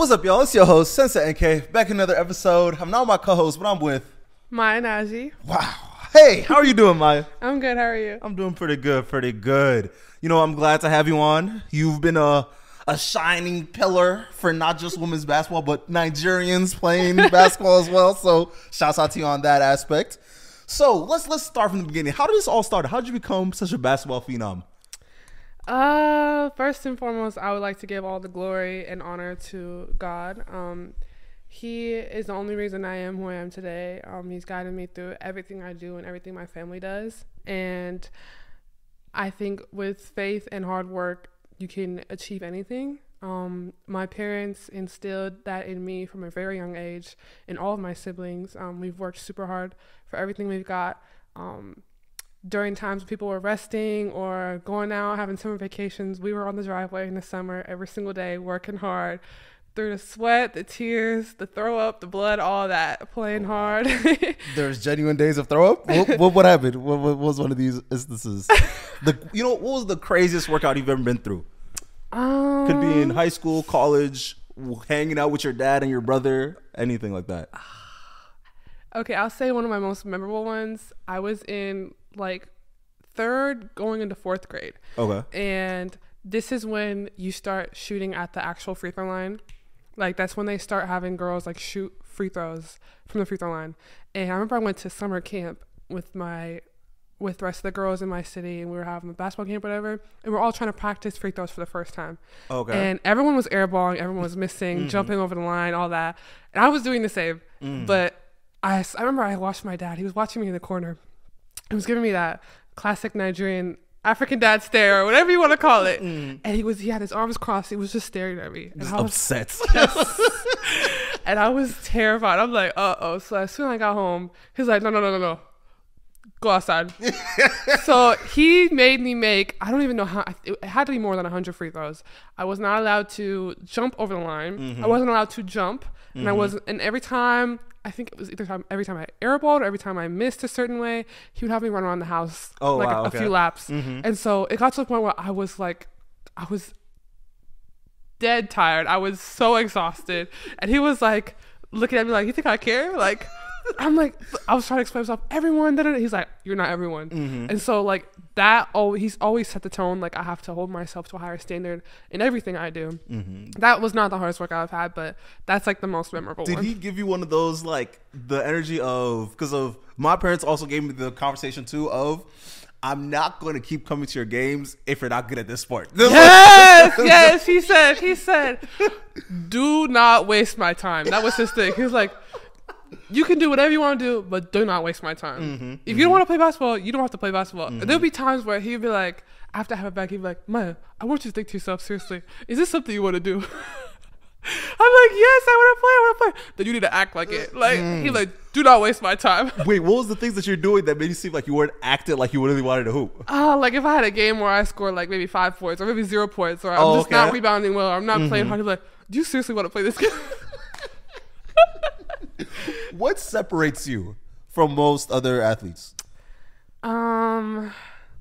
What's up, y'all? It's your host, Sensei NK, back in another episode. I'm not my co-host, but I'm with. Maya Nnaji. Wow. Hey, how are you doing, Maya? I'm good. How are you? I'm doing pretty good, pretty good. You know, I'm glad to have you on. You've been a a shining pillar for not just women's basketball, but Nigerians playing basketball as well. So, shouts out to you on that aspect. So, let's let's start from the beginning. How did this all start? How did you become such a basketball phenom? Uh, first and foremost, I would like to give all the glory and honor to God. Um, he is the only reason I am who I am today. Um, he's guided me through everything I do and everything my family does. And I think with faith and hard work, you can achieve anything. Um, my parents instilled that in me from a very young age, and all of my siblings. Um, we've worked super hard for everything we've got. Um, during times when people were resting or going out having summer vacations, we were on the driveway in the summer every single day, working hard through the sweat, the tears, the throw up, the blood, all that, playing hard. There's genuine days of throw up. What, what, what happened? What, what was one of these instances? The you know what was the craziest workout you've ever been through? um, Could be in high school, college, hanging out with your dad and your brother, anything like that. Okay, I'll say one of my most memorable ones. I was in like third going into fourth grade. Okay. And this is when you start shooting at the actual free throw line. Like that's when they start having girls like shoot free throws from the free throw line. And I remember I went to summer camp with my with the rest of the girls in my city and we were having a basketball camp, whatever, and we are all trying to practice free throws for the first time. Okay. And everyone was airballing, everyone was missing, mm-hmm. jumping over the line, all that. And I was doing the same. Mm. But I, I remember I watched my dad. He was watching me in the corner. He was giving me that classic Nigerian African dad stare or whatever you want to call it. And he was he had his arms crossed. He was just staring at me. And Just I was upset. and I was terrified. I'm like, uh oh. So as soon as I got home, he's like, no, no, no, no, no. Go outside. so he made me make, I don't even know how, it had to be more than 100 free throws. I was not allowed to jump over the line. Mm-hmm. I wasn't allowed to jump. And I mm-hmm. was, and every time, I think it was either time, every time I airballed or every time I missed a certain way, he would have me run around the house Oh, like wow, a, a okay. few laps. Mm-hmm. And so it got to the point where I was like, I was dead tired. I was so exhausted. And he was like looking at me like, You think I care? Like I'm like I was trying to explain myself, everyone, da, da, da. he's like, You're not everyone. Mm-hmm. And so like that oh he's always set the tone, like I have to hold myself to a higher standard in everything I do. Mm-hmm. That was not the hardest work I've had, but that's like the most memorable Did one. he give you one of those like the energy of because of my parents also gave me the conversation too of I'm not going to keep coming to your games if you're not good at this sport. yes, yes, he said, he said, do not waste my time. That was his thing. He was like, you can do whatever you want to do, but do not waste my time. Mm-hmm, if you don't want to play basketball, you don't have to play basketball. And There'll be times where he'd be like, after I have to have it back, he'd be like, Maya, I want you to think to yourself, seriously, is this something you want to do? I'm like, yes, I want to play, I want to play. Then you need to act like it. Like, Mm. he's like, do not waste my time. Wait, what was the things that you're doing that made you seem like you weren't acting like you really wanted to hoop? Ah, like if I had a game where I scored like maybe five points or maybe zero points or I'm Oh, just not rebounding well or I'm not playing hard, he'd be like, do you seriously want to play this game? What separates you from most other athletes? Um,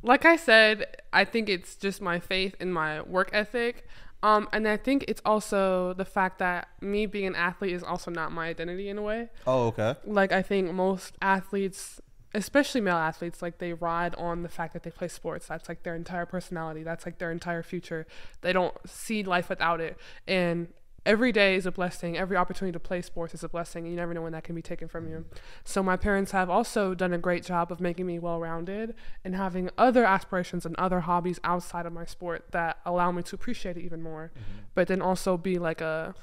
like I said, I think it's just my faith and my work ethic. Um, and I think it's also the fact that me being an athlete is also not my identity in a way. Oh, okay. Like I think most athletes, especially male athletes, like they ride on the fact that they play sports. That's like their entire personality. That's like their entire future. They don't see life without it. And every day is a blessing. Every opportunity to play sports is a blessing. And you never know when that can be taken from you. So my parents have also done a great job of making me well-rounded and having other aspirations and other hobbies outside of my sport that allow me to appreciate it even more. Mm-hmm. But then also be like a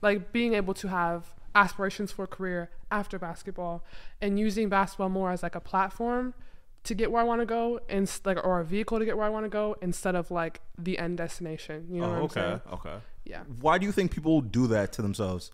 like being able to have aspirations for a career after basketball and using basketball more as like a platform to get where I want to go and like or a vehicle to get where I want to go instead of like the end destination. You know Oh, what I'm okay. saying? Okay. Yeah. Why do you think people do that to themselves?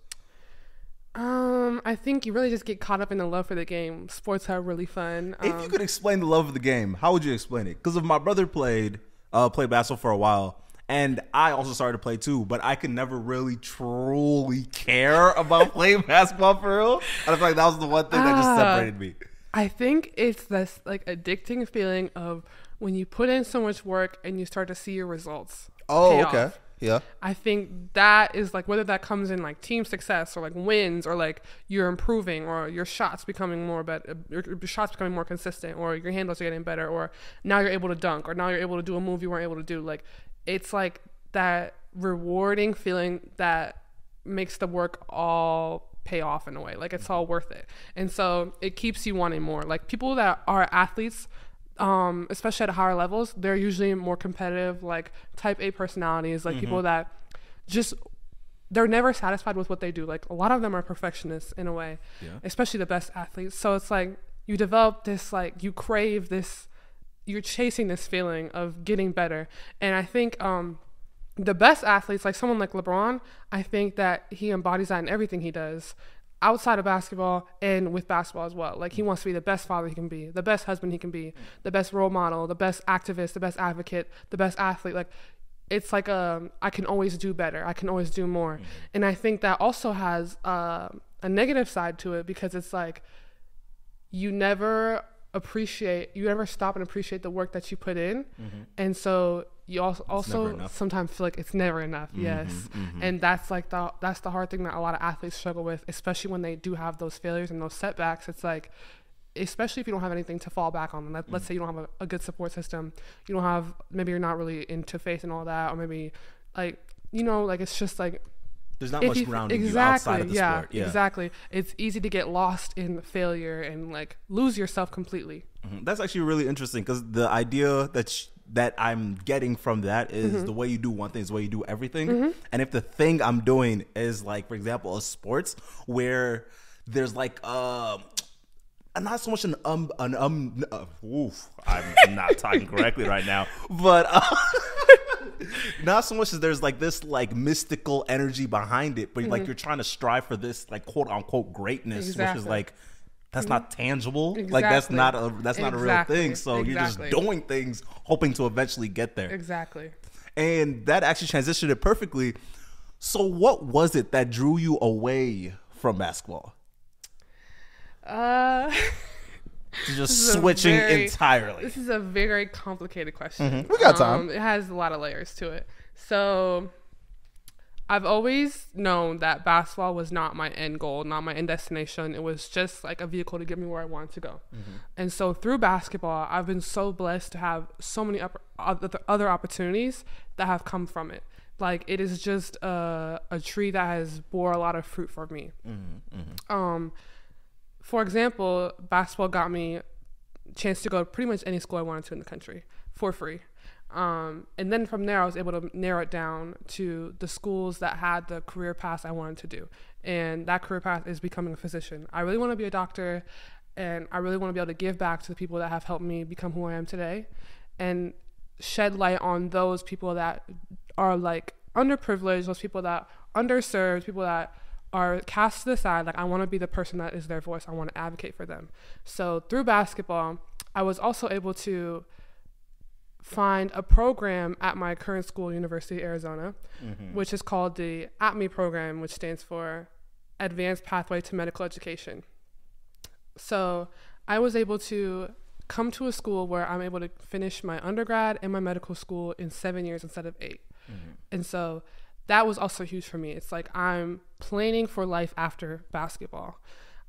Um, I think you really just get caught up in the love for the game. Sports are really fun. If Um, you could explain the love of the game, how would you explain it? Because if my brother played, uh, played basketball for a while, and I also started to play too, but I could never really truly care about playing basketball for real. And I feel like that was the one thing that just Ah. separated me. I think it's this like addicting feeling of when you put in so much work and you start to see your results. Oh, okay. off. Yeah. I think that is like whether that comes in like team success or like wins or like you're improving or your shots becoming more better, your, your shots becoming more consistent or your handles are getting better or now you're able to dunk or now you're able to do a move you weren't able to do. Like it's like that rewarding feeling that makes the work all pay off in a way. Like it's all worth it. And so it keeps you wanting more. Like people that are athletes um, especially at higher levels, they're usually more competitive, like type A personalities, like people that just they're never satisfied with what they do. Like a lot of them are perfectionists in a way, Yeah. especially the best athletes. So it's like you develop this like you crave this, you're chasing this feeling of getting better. And I think um, the best athletes, like someone like LeBron, I think that he embodies that in everything he does outside of basketball and with basketball as well. Like he wants to be the best father he can be, the best husband he can be, the best role model, the best activist, the best advocate, the best athlete. Like it's like a I can always do better. I can always do more. Mm-hmm. And I think that also has uh, a negative side to it because it's like you never appreciate you never stop and appreciate the work that you put in mm-hmm. and so you also also sometimes feel like it's never enough mm-hmm, yes mm-hmm. and that's like the that's the hard thing that a lot of athletes struggle with especially when they do have those failures and those setbacks it's like especially if you don't have anything to fall back on Let, let's mm. say you don't have a, a good support system you don't have maybe you're not really into faith and all that or maybe like you know like it's just like There's not much you- grounding you outside of the yeah, sport. Yeah. exactly. It's easy to get lost in failure and like lose yourself completely. Mhm. That's actually really interesting because the idea that sh- that I'm getting from that is Mm-hmm. the way you do one thing is the way you do everything. And if the thing I'm doing is like, for example, a sports where there's like um not so much an um an um uh, oof, I'm not talking correctly right now, but uh, not so much as there's like this like mystical energy behind it, but like you're trying to strive for this like quote unquote greatness, which is Mm-hmm. Like that's not tangible. Like that's not a that's not a real thing. So you're just doing things hoping to eventually get there. Exactly. And that actually transitioned it perfectly. So what was it that drew you away from basketball? Uh, just switching very- entirely. this is a very complicated question. We got time. Um, it has a lot of layers to it. So, I've always known that basketball was not my end goal, not my end destination. It was just like a vehicle to get me where I wanted to go. Mm-hmm. And so through basketball, I've been so blessed to have so many other other opportunities that have come from it. Like it is just a, a tree that has bore a lot of fruit for me. Mm-hmm. Mm-hmm. Um, for example, basketball got me chance to go to pretty much any school I wanted to in the country for free. Um, and then from there, I was able to narrow it down to the schools that had the career path I wanted to do. And that career path is becoming a physician. I really want to be a doctor, and I really want to be able to give back to the people that have helped me become who I am today and shed light on those people that are like underprivileged, those people that underserved, people that are cast to the side. Like I want to be the person that is their voice. I want to advocate for them. So through basketball, I was also able to find a program at my current school, University of Arizona, mm-hmm. which is called the APME program, which stands for Advanced Pathway to Medical Education. So I was able to come to a school where I'm able to finish my undergrad and my medical school in seven years instead of 8 mm-hmm. And so that was also huge for me. It's like I'm planning for life after basketball.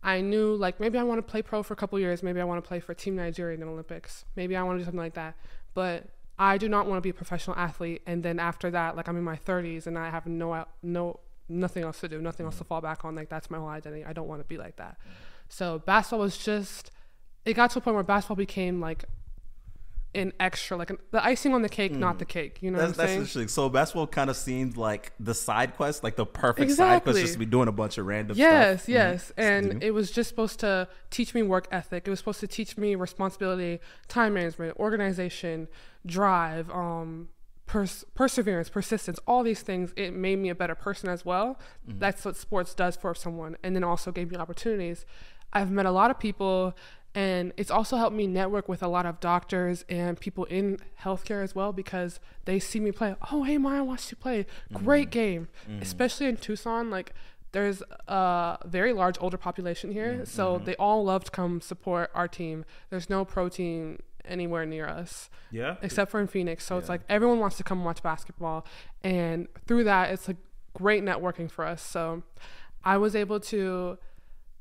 I knew like maybe I want to play pro for a couple years, maybe I want to play for Team Nigeria in the Olympics, maybe I want to do something like that. But I do not want to be a professional athlete, and then after that, like I'm in my 30s and I have no no nothing else to do, nothing else to mm-hmm. fall back on. Like that's my whole identity. I don't want to be like that. So basketball was just it got to a point where basketball became like an extra, like an, the icing on the cake, not the cake. You know That's, what I'm that's saying? interesting. So basketball kind of seemed like the side quest, like the perfect side quest, just to be doing a bunch of random Yes, stuff. yes. And Mhm. it was just supposed to teach me work ethic. It was supposed to teach me responsibility, time management, organization, drive, um, pers- perseverance, persistence, all these things. It made me a better person as well. That's what sports does for someone. And then also gave me opportunities. I've met a lot of people and it's also helped me network with a lot of doctors and people in healthcare as well because they see me play. Oh, hey, Maya watched you play. Great mm-hmm. game. Mm-hmm. Especially in Tucson, like there's a very large older population here, mm-hmm. so they all love to come support our team. There's no protein anywhere near us Yeah. except for in Phoenix. So it's like everyone wants to come watch basketball, and through that, it's like great networking for us. So I was able to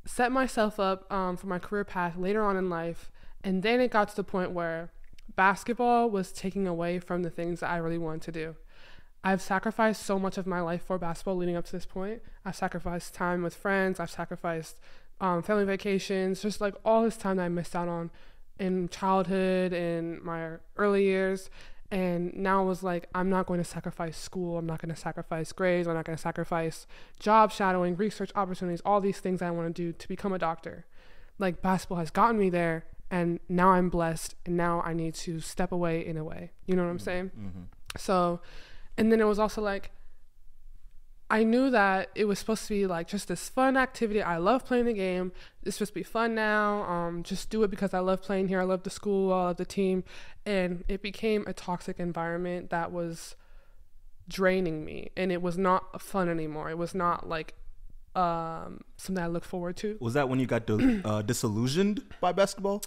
set myself up um, for my career path later on in life, and then it got to the point where basketball was taking away from the things that I really wanted to do. I've sacrificed so much of my life for basketball leading up to this point. I've sacrificed time with friends. I've sacrificed um, family vacations, just like all this time that I missed out on in childhood and my early years. And now it was like, I'm not going to sacrifice school. I'm not going to sacrifice grades. I'm not going to sacrifice job shadowing, research opportunities, all these things I want to do to become a doctor. Like basketball has gotten me there, and now I'm blessed, and now I need to step away in a way. You know what I'm mm-hmm. saying? Mm-hmm. So, and then it was also like, I knew that it was supposed to be like just this fun activity. I love playing the game. It's supposed to be fun now. Um, just do it because I love playing here. I love the school. I love the team, and it became a toxic environment that was draining me, and it was not fun anymore. It was not like um, something I look forward to. Was that when you got di- uh, disillusioned by basketball?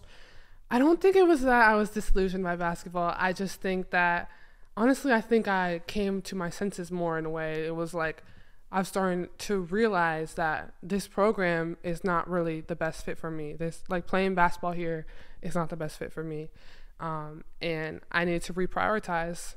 I don't think it was that I was disillusioned by basketball. I just think that honestly, I think I came to my senses more in a way. It was like I've started to realize that this program is not really the best fit for me. This like playing basketball here is not the best fit for me, um, and I need to reprioritize.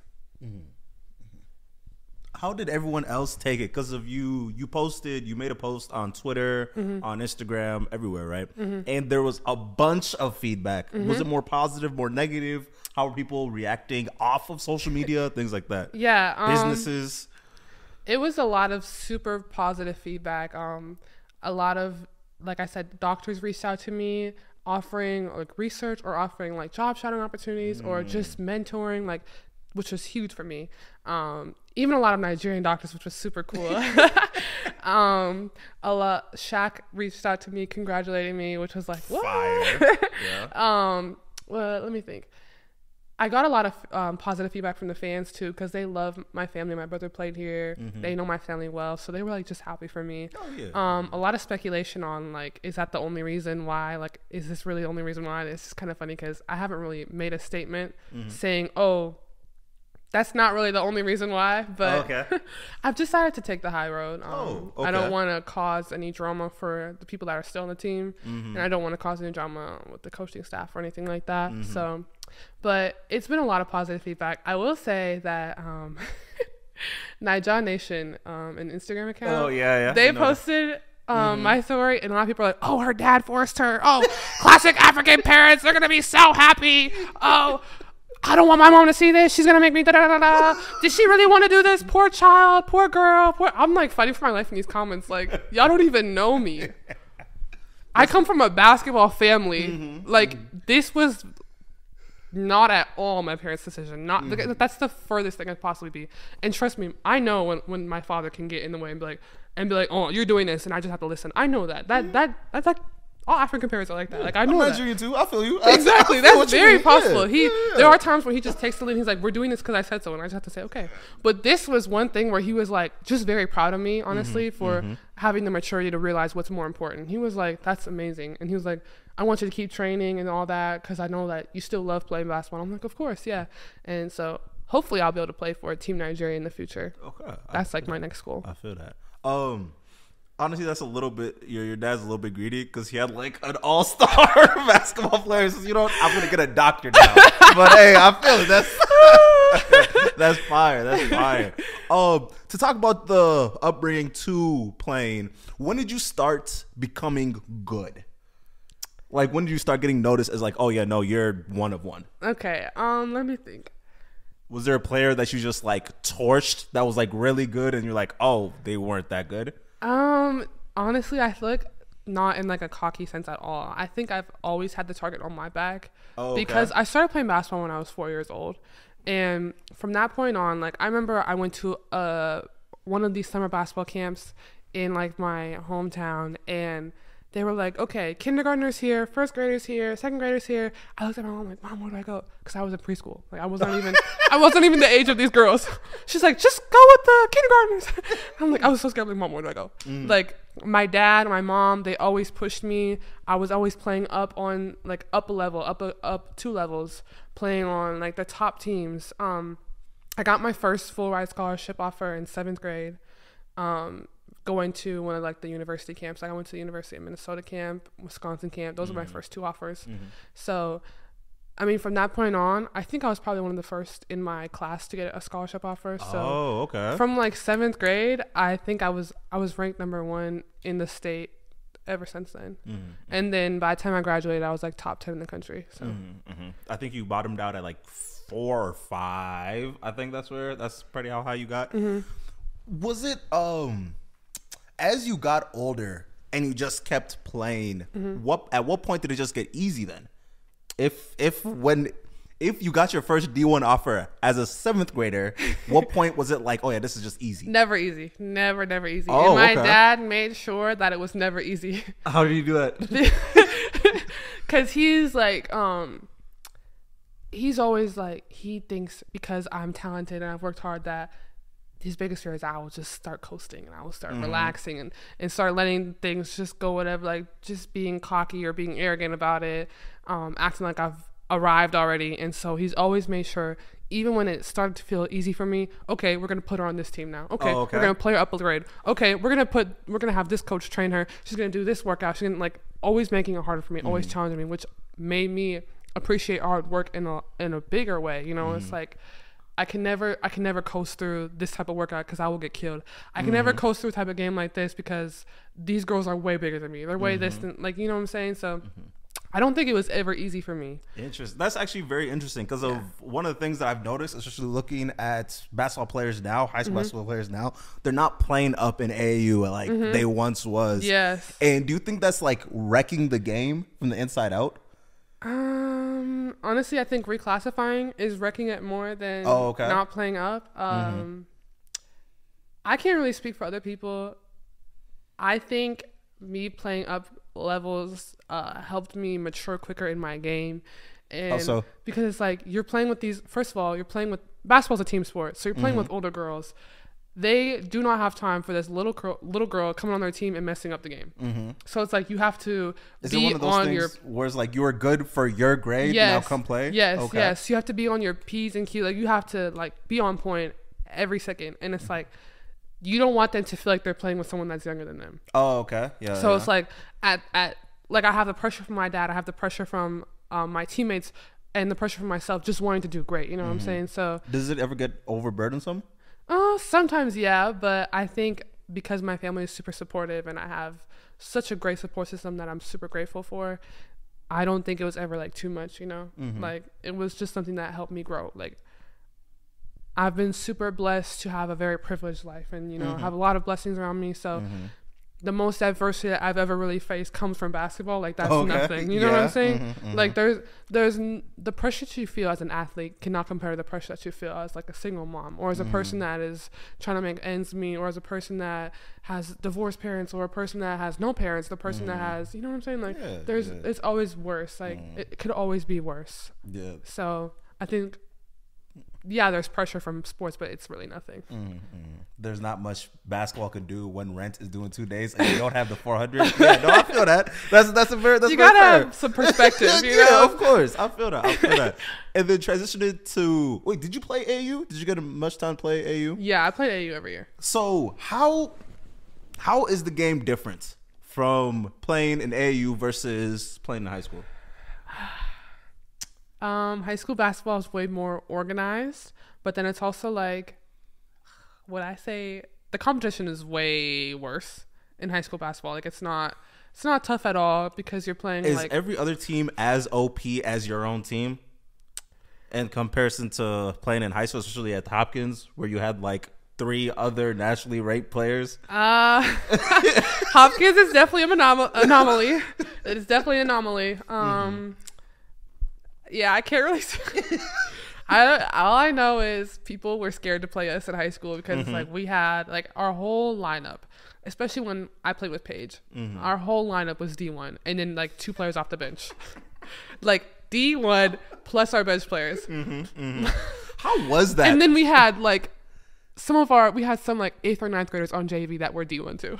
How did everyone else take it? Because of you, you posted, you made a post on Twitter, Mm-hmm. on Instagram, everywhere, right? And there was a bunch of feedback. Was it more positive, more negative? How were people reacting off of social media? Things like that. Yeah, um, Businesses. it was a lot of super positive feedback. Um, a lot of, like I said, doctors reached out to me offering like research or offering like job shadowing opportunities or just mentoring, like, which was huge for me. Um, even a lot of Nigerian doctors, which was super cool. um, a lot. Shaq reached out to me, congratulating me, which was like, what? Fire. yeah. Um, well, let me think. I got a lot of um, positive feedback from the fans too, because they love my family. My brother played here. They know my family well, so they were like just happy for me. Oh, yeah. Um, a lot of speculation on like, is that the only reason why? Like, is this really the only reason why? It's is kind of funny because I haven't really made a statement saying, oh, that's not really the only reason why. But okay. I've decided to take the high road. Um, Oh, I don't want to cause any drama for the people that are still on the team, Mm-hmm. and I don't want to cause any drama with the coaching staff or anything like that. Mm-hmm. So, but it's been a lot of positive feedback. I will say that um, Nation, um, an Instagram account, Oh, yeah, yeah. they posted. Um, My story, and a lot of people are like, "Oh, her dad forced her. Oh, classic African parents. They're gonna be so happy. Oh, I don't want my mom to see this. She's gonna make me da da da da. Did she really want to do this? Poor child, poor girl. Poor. I'm like fighting for my life in these comments. Like y'all don't even know me. I come from a basketball family. Mm-hmm. Like this was not at all my parents' decision. Not mm-hmm. that's the furthest thing could possibly be. And trust me, I know when, when my father can get in the way and be like and be like, oh, you're doing this, and I just have to listen. I know that. That mm-hmm. that that's like all African parents are like that. Like I I'm know that. Nigerian too. I feel you. I- Exactly. I feel That's very possible. Yeah, He yeah, there are times where he just takes the lead and he's like, We're doing this because I said so and I just have to say, Okay. But this was one thing where he was like just very proud of me, honestly, Mm-hmm, for having the maturity to realize what's more important. He was like, That's amazing. And he was like, I want you to keep training and all that because I know that you still love playing basketball. I'm like, Of course, yeah. And so hopefully I'll be able to play for Team Nigeria in the future. Okay. I That's like my next goal. I feel that. Um, honestly, that's a little bit. Your your dad's a little bit greedy because he had like an all star basketball player. So you know, I'm gonna get a doctor now. but hey, I feel it. That's that's fire. That's fire. Um, to talk about the upbringing to playing, when did you start becoming good? Like when did you start getting noticed as like, oh yeah, no, you're one of one? Okay. Um, let me think. Was there a player that you just like torched that was like really good, and you're like, oh, they weren't that good? Um, honestly, I feel like not in like a cocky sense at all. I think I've always had the target on my back Oh, okay. because I started playing basketball when I was four years old, and from that point on, like I remember I went to uh one of these summer basketball camps in like my hometown, and they were like, okay, kindergartners here, first graders here, second graders here. I looked at my mom like, mom, where do I go? Because I was in preschool. Like I wasn't even, I wasn't even the age of these girls. She's like, just go with the kindergartners. I'm like, I was so scared. Like, mom, where do I go? Like my dad, my mom, they always pushed me. I was always playing up on like up a level, up a, up two levels, playing on like the top teams. Um, I got my first full ride scholarship offer in seventh grade. Um, going to one of like the university camps. Like I went to the University of Minnesota camp, Wisconsin camp. Those were my first two offers. So, I mean, from that point on, I think I was probably one of the first in my class to get a scholarship offer. So oh, okay. from like seventh grade, I think I was I was ranked number one in the state ever since then. Mm-hmm. And then by the time I graduated, I was like top ten in the country. So hmm I think you bottomed out at like four or five. I think that's where that's pretty how high you got. Was it um as you got older and you just kept playing? What at what point did it just get easy then? If if when if you got your first D one offer as a seventh grader, what point was it like? Oh yeah, this is just easy. never easy, never never easy. Oh, and my okay. dad made sure that it was never easy. How did you do that? Cause he's like, um, he's always like, he thinks because I'm talented and I've worked hard that his biggest fear is I will just start coasting and I will start mm-hmm. relaxing and, and start letting things just go whatever, like just being cocky or being arrogant about it, um, acting like I've arrived already. And so he's always made sure, even when it started to feel easy for me, okay, we're gonna put her on this team now. Okay, Oh, okay. we're gonna play her up a grade. Okay, we're gonna put we're gonna have this coach train her. She's gonna do this workout. She's gonna like always making it harder for me, always mm-hmm. challenging me, which made me appreciate hard work in a in a bigger way. You know, it's mm-hmm. like I can never I can never coast through this type of workout because I will get killed. I can never coast through a type of game like this because these girls are way bigger than me. They're way distant. Like you know what I'm saying. So I don't think it was ever easy for me. Interesting. That's actually very interesting because of one of the things that I've noticed, especially looking at basketball players now, high Mm-hmm. school basketball players now, they're not playing up in AAU like they once was. Mm-hmm. Yes. And do you think that's like wrecking the game from the inside out? Um, honestly, I think reclassifying is wrecking it more than Oh, okay. Mm-hmm. not playing up. Um, I can't really speak for other people. I think me playing up levels uh, helped me mature quicker in my game. And so? because it's like you're playing with these. First of all, you're playing with basketball's a team sport, so you're playing Mm-hmm. with older girls. They do not have time for this little girl, little girl coming on their team and messing up the game. So it's like you have to Mm-hmm. Is be it one of those on things your where it's like you are good for your grade, now come play? Yes, Okay. yes. You have to be on your P's and Q's. Like you have to like be on point every second. And it's like you don't want them to feel like they're playing with someone that's younger than them. Oh, okay. Yeah. So yeah. it's like at at like I have the pressure from my dad, I have the pressure from um, my teammates and the pressure from myself just wanting to do great. You know Mm-hmm. what I'm saying? So Does it ever get overburdensome? Uh, sometimes, yeah, but I think because my family is super supportive and I have such a great support system that I'm super grateful for, I don't think it was ever like too much, you know? Mm-hmm. Like it was just something that helped me grow. Like I've been super blessed to have a very privileged life and, you know, mm-hmm. have a lot of blessings around me. So mm-hmm. The most adversity that I've ever really faced comes from basketball. Like that's Okay. nothing. You know what I'm saying? Mhm, Like there's there's n- the pressure that you feel as an athlete cannot compare to the pressure that you feel as like a single mom or as a person Mm-hmm. that is trying to make ends meet or as a person that has divorced parents or a person that has no parents, the person that has you know what I'm saying? Like Mm-hmm. Yeah, there's yeah. it's always worse. Like it, it could always be worse. Yeah. So I think yeah, there's pressure from sports, but it's really nothing. Mm-hmm. There's not much basketball can do when rent is doing two days and you don't have the 400. yeah, no, I feel that. That's that's a very that's You very gotta fair. have some perspective, you yeah, know? of course. I feel that. I feel that. And then transitioned to wait. Did you play AAU? Did you get much time to play AAU? Yeah, I play AAU every year. So how how is the game different from playing in AAU versus playing in high school? Um, high school basketball is way more organized, but then it's also like, what I say, the competition is way worse in high school basketball. Like it's not, it's not tough at all because you're playing Is like every other team as OP as your own team? In comparison to playing in high school, especially at Hopkins, where you had like three other nationally ranked players. Uh, Hopkins is definitely an anom- anomaly. It is definitely an anomaly. Um, yeah, I can't really. Say. I all I know is people were scared to play us in high school because mm-hmm. like we had like our whole lineup. especially when I played with Paige. Mm-hmm. Our whole lineup was D1 and then like two players off the bench. like D1 plus our bench players. Mm-hmm, mm-hmm. How was that? And then we had like some of our we had some like eighth or ninth graders on JV that were D1 too.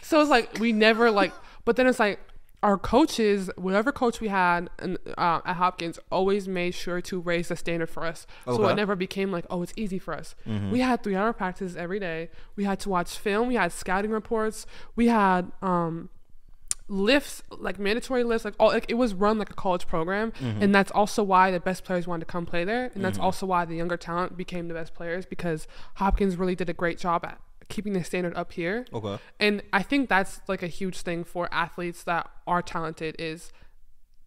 so it's like we never like but then it's like our coaches, whatever coach we had in, uh, at Hopkins, always made sure to raise the standard for us. So it never became like, oh, it's easy for us. Mm-hmm. We had three hour practices every day. We had to watch film. We had scouting reports. We had um, lifts, like mandatory lifts. Like all, like it was run like a college program, Mm-hmm. and that's also why the best players wanted to come play there, and that's also why the younger talent became the best players because Hopkins really did a great job at keeping the standard up here. okay. And I think that's like a huge thing for athletes that are talented is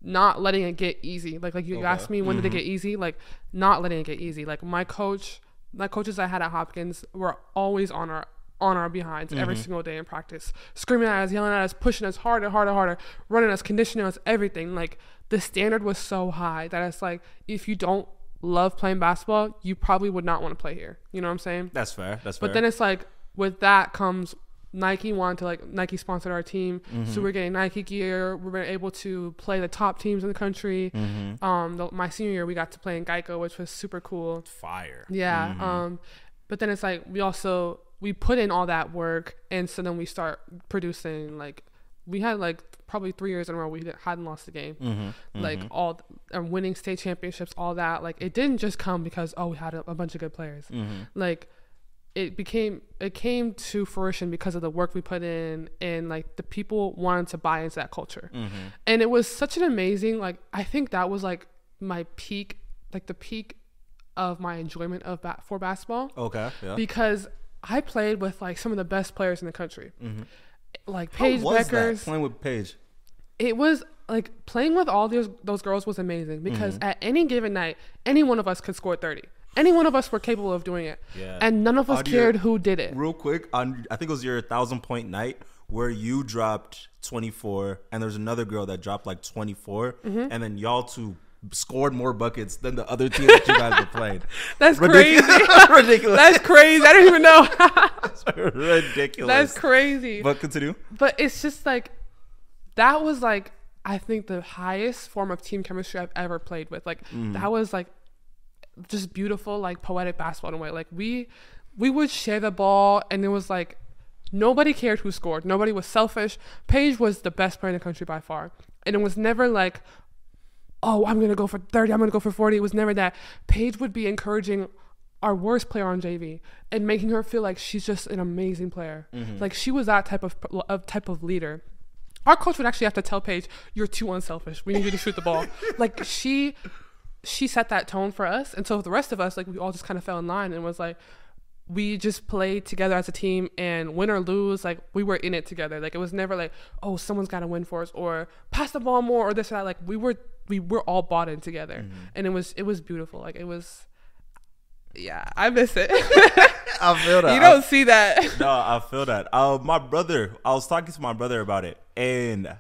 not letting it get easy. Like like you Okay. asked me when did it mm-hmm. get easy? Like not letting it get easy. Like my coach, my coaches I had at Hopkins were always on our on our behinds every mm-hmm. single day in practice, screaming at us, yelling at us, pushing us harder, harder, harder, running us, conditioning us, everything. Like the standard was so high that it's like if you don't love playing basketball, you probably would not want to play here. You know what I'm saying? That's fair. That's fair. But then it's like with that comes Nike wanted to like Nike sponsored our team, Mm-hmm. so we're getting Nike gear. We're able to play the top teams in the country. Mm-hmm. Um, the, my senior year we got to play in Geico, which was super cool. fire. Yeah. Mm-hmm. Um, but then it's like we also we put in all that work, and so then we start producing. Like we had like probably three years in a row we hadn't lost a game. Mm-hmm. Like all and winning state championships, all that. Like it didn't just come because oh we had a, a bunch of good players. Mm-hmm. Like it became it came to fruition because of the work we put in and like the people wanted to buy into that culture Mm-hmm. and it was such an amazing like i think that was like my peak like the peak of my enjoyment of ba- for basketball Okay. Yeah. because i played with like some of the best players in the country like How paige Bueckers playing with Paige? it was like playing with all those those girls was amazing because Mm-hmm. at any given night any one of us could score 30 any one of us were capable of doing it Yeah. and none of us On your- cared who did it Real quick, on I think it was your thousand point night where you dropped 24, and there's another girl that dropped like 24, Mm-hmm. and then y'all two scored more buckets than the other team that you guys were playing. That's Ridiculous. crazy. Ridiculous. That's crazy. I don't even know. ridiculous. That's crazy. But, continue. But it's just like that was like I think the highest form of team chemistry I've ever played with. Like that was like just beautiful, like poetic basketball in a way. Like we we would share the ball and it was like nobody cared who scored. Nobody was selfish. Paige was the best player in the country by far. And it was never like oh, I'm gonna go for 30, I'm gonna go for 40. It was never that. Paige would be encouraging our worst player on JV and making her feel like she's just an amazing player. Mm-hmm. Like she was that type of, of type of leader. Our coach would actually have to tell Paige, "You're too unselfish. We need you to shoot the ball." like she, she set that tone for us, and so the rest of us, like we all just kind of fell in line and was like, we just played together as a team and win or lose like we were in it together. Like it was never like oh someone's got to win for us or pass the ball more or this or that. Like we were we were all bought in together. And it was it was beautiful. Like it was yeah i miss it. I feel that. you don't see that. No, I feel that. Uh, my brother, I was talking to my brother about it, and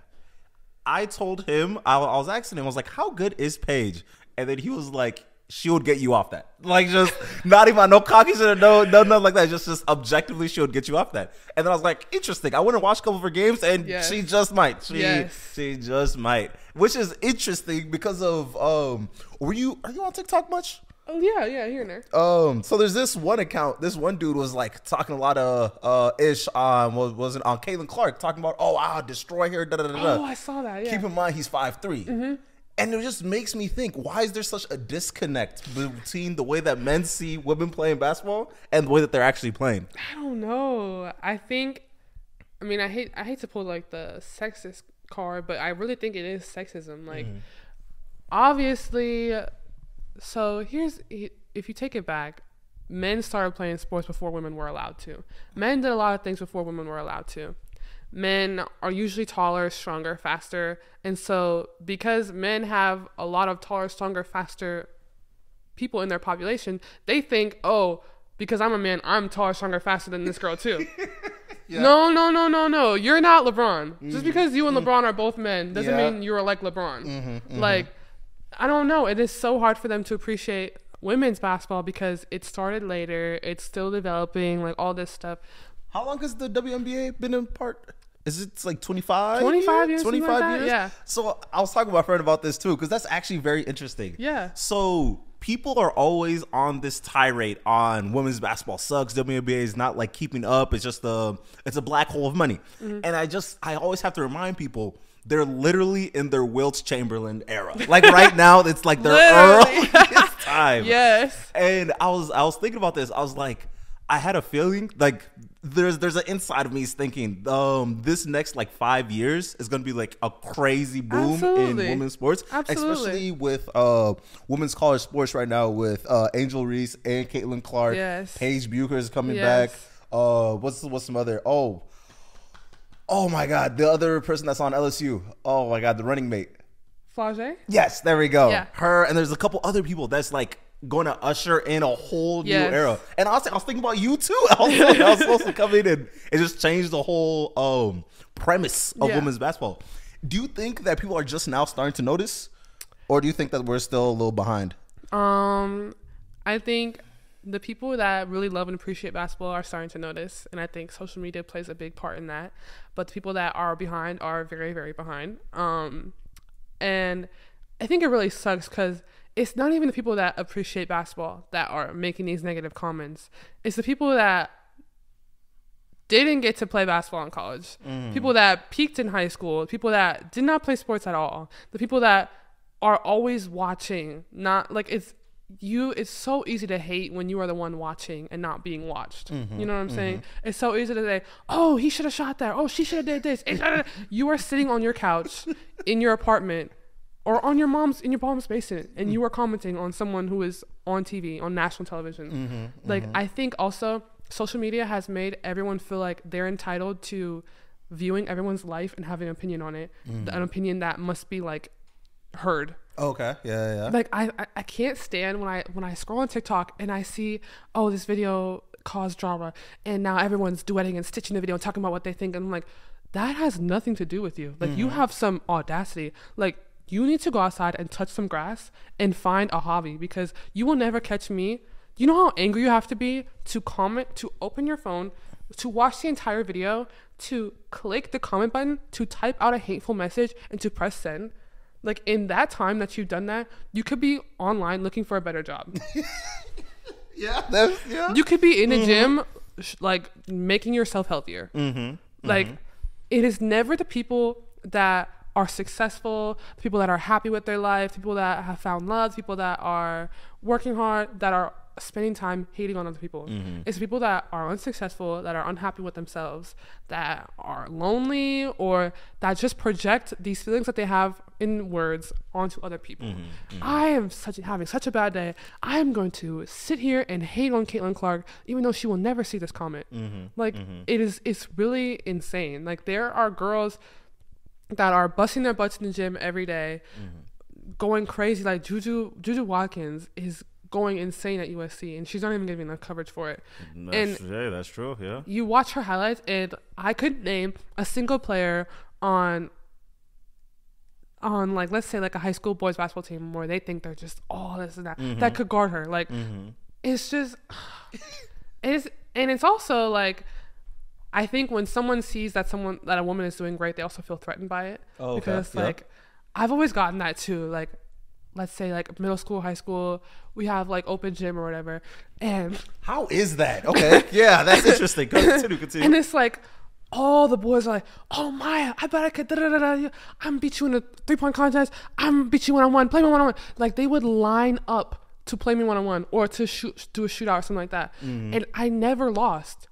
I told him, I, I was asking him, I was like, "How good is Paige?" And then he was like, "She would get you off that, like just not even no cocky shit or no, no, nothing like that. Just, just objectively, she would get you off that." And then I was like, "Interesting." I went and watched a couple of her games, and Yes. she just might. She, Yes. she just might, which is interesting because of um. Were you are you on TikTok much? oh yeah yeah here and there Um, so there's this one account. This one dude was like talking a lot of uh ish on was was it on Caitlin Clark talking about oh I'll destroy her da da da da. oh i saw that yeah Keep in mind he's five and it just makes me think why is there such a disconnect between the way that men see women playing basketball and the way that they're actually playing? I don't know. I think, I mean, I hate I hate to pull like the sexist card, but I really think it is sexism. Like, mm. obviously, so here's if you take it back, men started playing sports before women were allowed to. Men did a lot of things before women were allowed to. Men are usually taller, stronger, faster, and so because men have a lot of taller, stronger, faster people in their population, they think, oh, because I'm a man, I'm taller, stronger, faster than this girl too. No, no, no, no, no. You're not LeBron. Just mm-hmm. because you and mm-hmm. LeBron are both men doesn't Yeah. mean you're like LeBron. Mm-hmm, like, I don't know. It is so hard for them to appreciate women's basketball because it started later. It's still developing, like all this stuff. How long has the WNBA been in part? Is it like 25? 25 years, 25 like years? Yeah. So I was talking to my friend about this too, because that's actually very interesting. Yeah. So people are always on this tirade on women's basketball sucks. WNBA is not like keeping up. It's just a it's a black hole of money. Mm-hmm. And I just I always have to remind people they're literally in their Wilt Chamberlain era. Like right now, it's like their earliest time. Yes. And I was I was thinking about this. I was like, I had a feeling like there's there's an inside of me is thinking um this next like five years is gonna be like a crazy boom Absolutely. in women's sports, Absolutely. especially with uh women's college sports right now with uh Angel Reese and Caitlin Clark. Yes. Paige Bueckers is coming Yes. back. Uh, what's what's some other? Oh, oh my God, the other person that's on LSU. Oh my God, the running mate. Flau'jae? Yes, there we go. Yeah. Her and there's a couple other people that's like going to usher in a whole Yes. new era. And I was, I was thinking about you too. I was, I was supposed to come in and it just changed the whole um, premise of Yeah. women's basketball. Do you think that people are just now starting to notice, or do you think that we're still a little behind? Um, I think the people that really love and appreciate basketball are starting to notice, and I think social media plays a big part in that. But the people that are behind are very, very behind. Um, and I think it really sucks because it's not even the people that appreciate basketball that are making these negative comments. It's the people that didn't get to play basketball in college, mm. people that peaked in high school, people that did not play sports at all, the people that are always watching, not like it's you it's so easy to hate when you are the one watching and not being watched. Mm-hmm. You know what I'm saying? Mm-hmm. It's so easy to say, "Oh, he should have shot there. Oh, she should have did this." You are sitting on your couch in your apartment or on your mom's in your mom's basement and mm. you are commenting on someone who is on TV on national television. Mm-hmm, like mm-hmm. I think also social media has made everyone feel like they're entitled to viewing everyone's life and having an opinion on it. Mm-hmm. An opinion that must be like heard. Okay. Yeah, yeah. Like I, I I can't stand when I when I scroll on TikTok and I see oh this video caused drama and now everyone's duetting and stitching the video and talking about what they think and I'm like that has nothing to do with you. Like you have some audacity. Like you need to go outside and touch some grass and find a hobby because you will never catch me. You know how angry you have to be to comment, to open your phone, to watch the entire video, to click the comment button, to type out a hateful message and to press send? Like in that time that you've done that, you could be online looking for a better job. yeah. That's, yeah. you could be in a gym, like making yourself healthier. Mm-hmm. Like it is never the people that are successful, people that are happy with their life, people that have found love, people that are working hard, that are spending time hating on other people. Mm-hmm. It's people that are unsuccessful, that are unhappy with themselves, that are lonely, or that just project these feelings that they have in words onto other people. Mm-hmm. Mm-hmm. I am such having such a bad day. I am going to sit here and hate on Caitlin Clark, even though she will never see this comment. Like it is, it's really insane. Like there are girls that are busting their butts in the gym every day, mm-hmm. going crazy. Like Juju Juju Watkins is going insane at USC, and she's not even getting enough coverage for it. That's, yeah, that's true. Yeah. You watch her highlights, and I could name a single player on on like let's say like a high school boys basketball team where they think they're just all this and that that mm-hmm. could guard her. Like mm-hmm. it's just it's and it's also like I think when someone sees that someone that a woman is doing great, they also feel threatened by it. Oh, okay. Because like I've always gotten that too. Like let's say like middle school, high school, we have like open gym or whatever. And How is that? Okay. yeah, that's interesting. Continue, continue. and it's like all the boys are like, "Oh Maya, I bet I could." Da, da, da, da. I'm beat you in a three point contest. I'm beat you one on one. Play me one on one. Like they would line up to play me one on one or to shoot, do a shootout or something like that. Mm-hmm. And I never lost.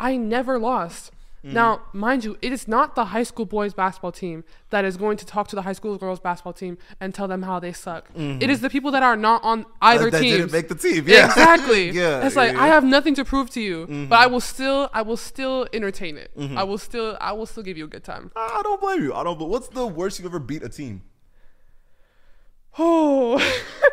I never lost. Mm-hmm. Now, mind you, it is not the high school boys basketball team that is going to talk to the high school girls basketball team and tell them how they suck. Mm-hmm. It is the people that are not on uh, either Uh, that team. didn't make the team. Yeah. Exactly. yeah. It's like yeah, I have nothing to prove to you, mm-hmm. but I will still I will still entertain it. I will still I will still give you a good time. I don't blame you. I don't. But what's the worst you've ever beat a team? Oh,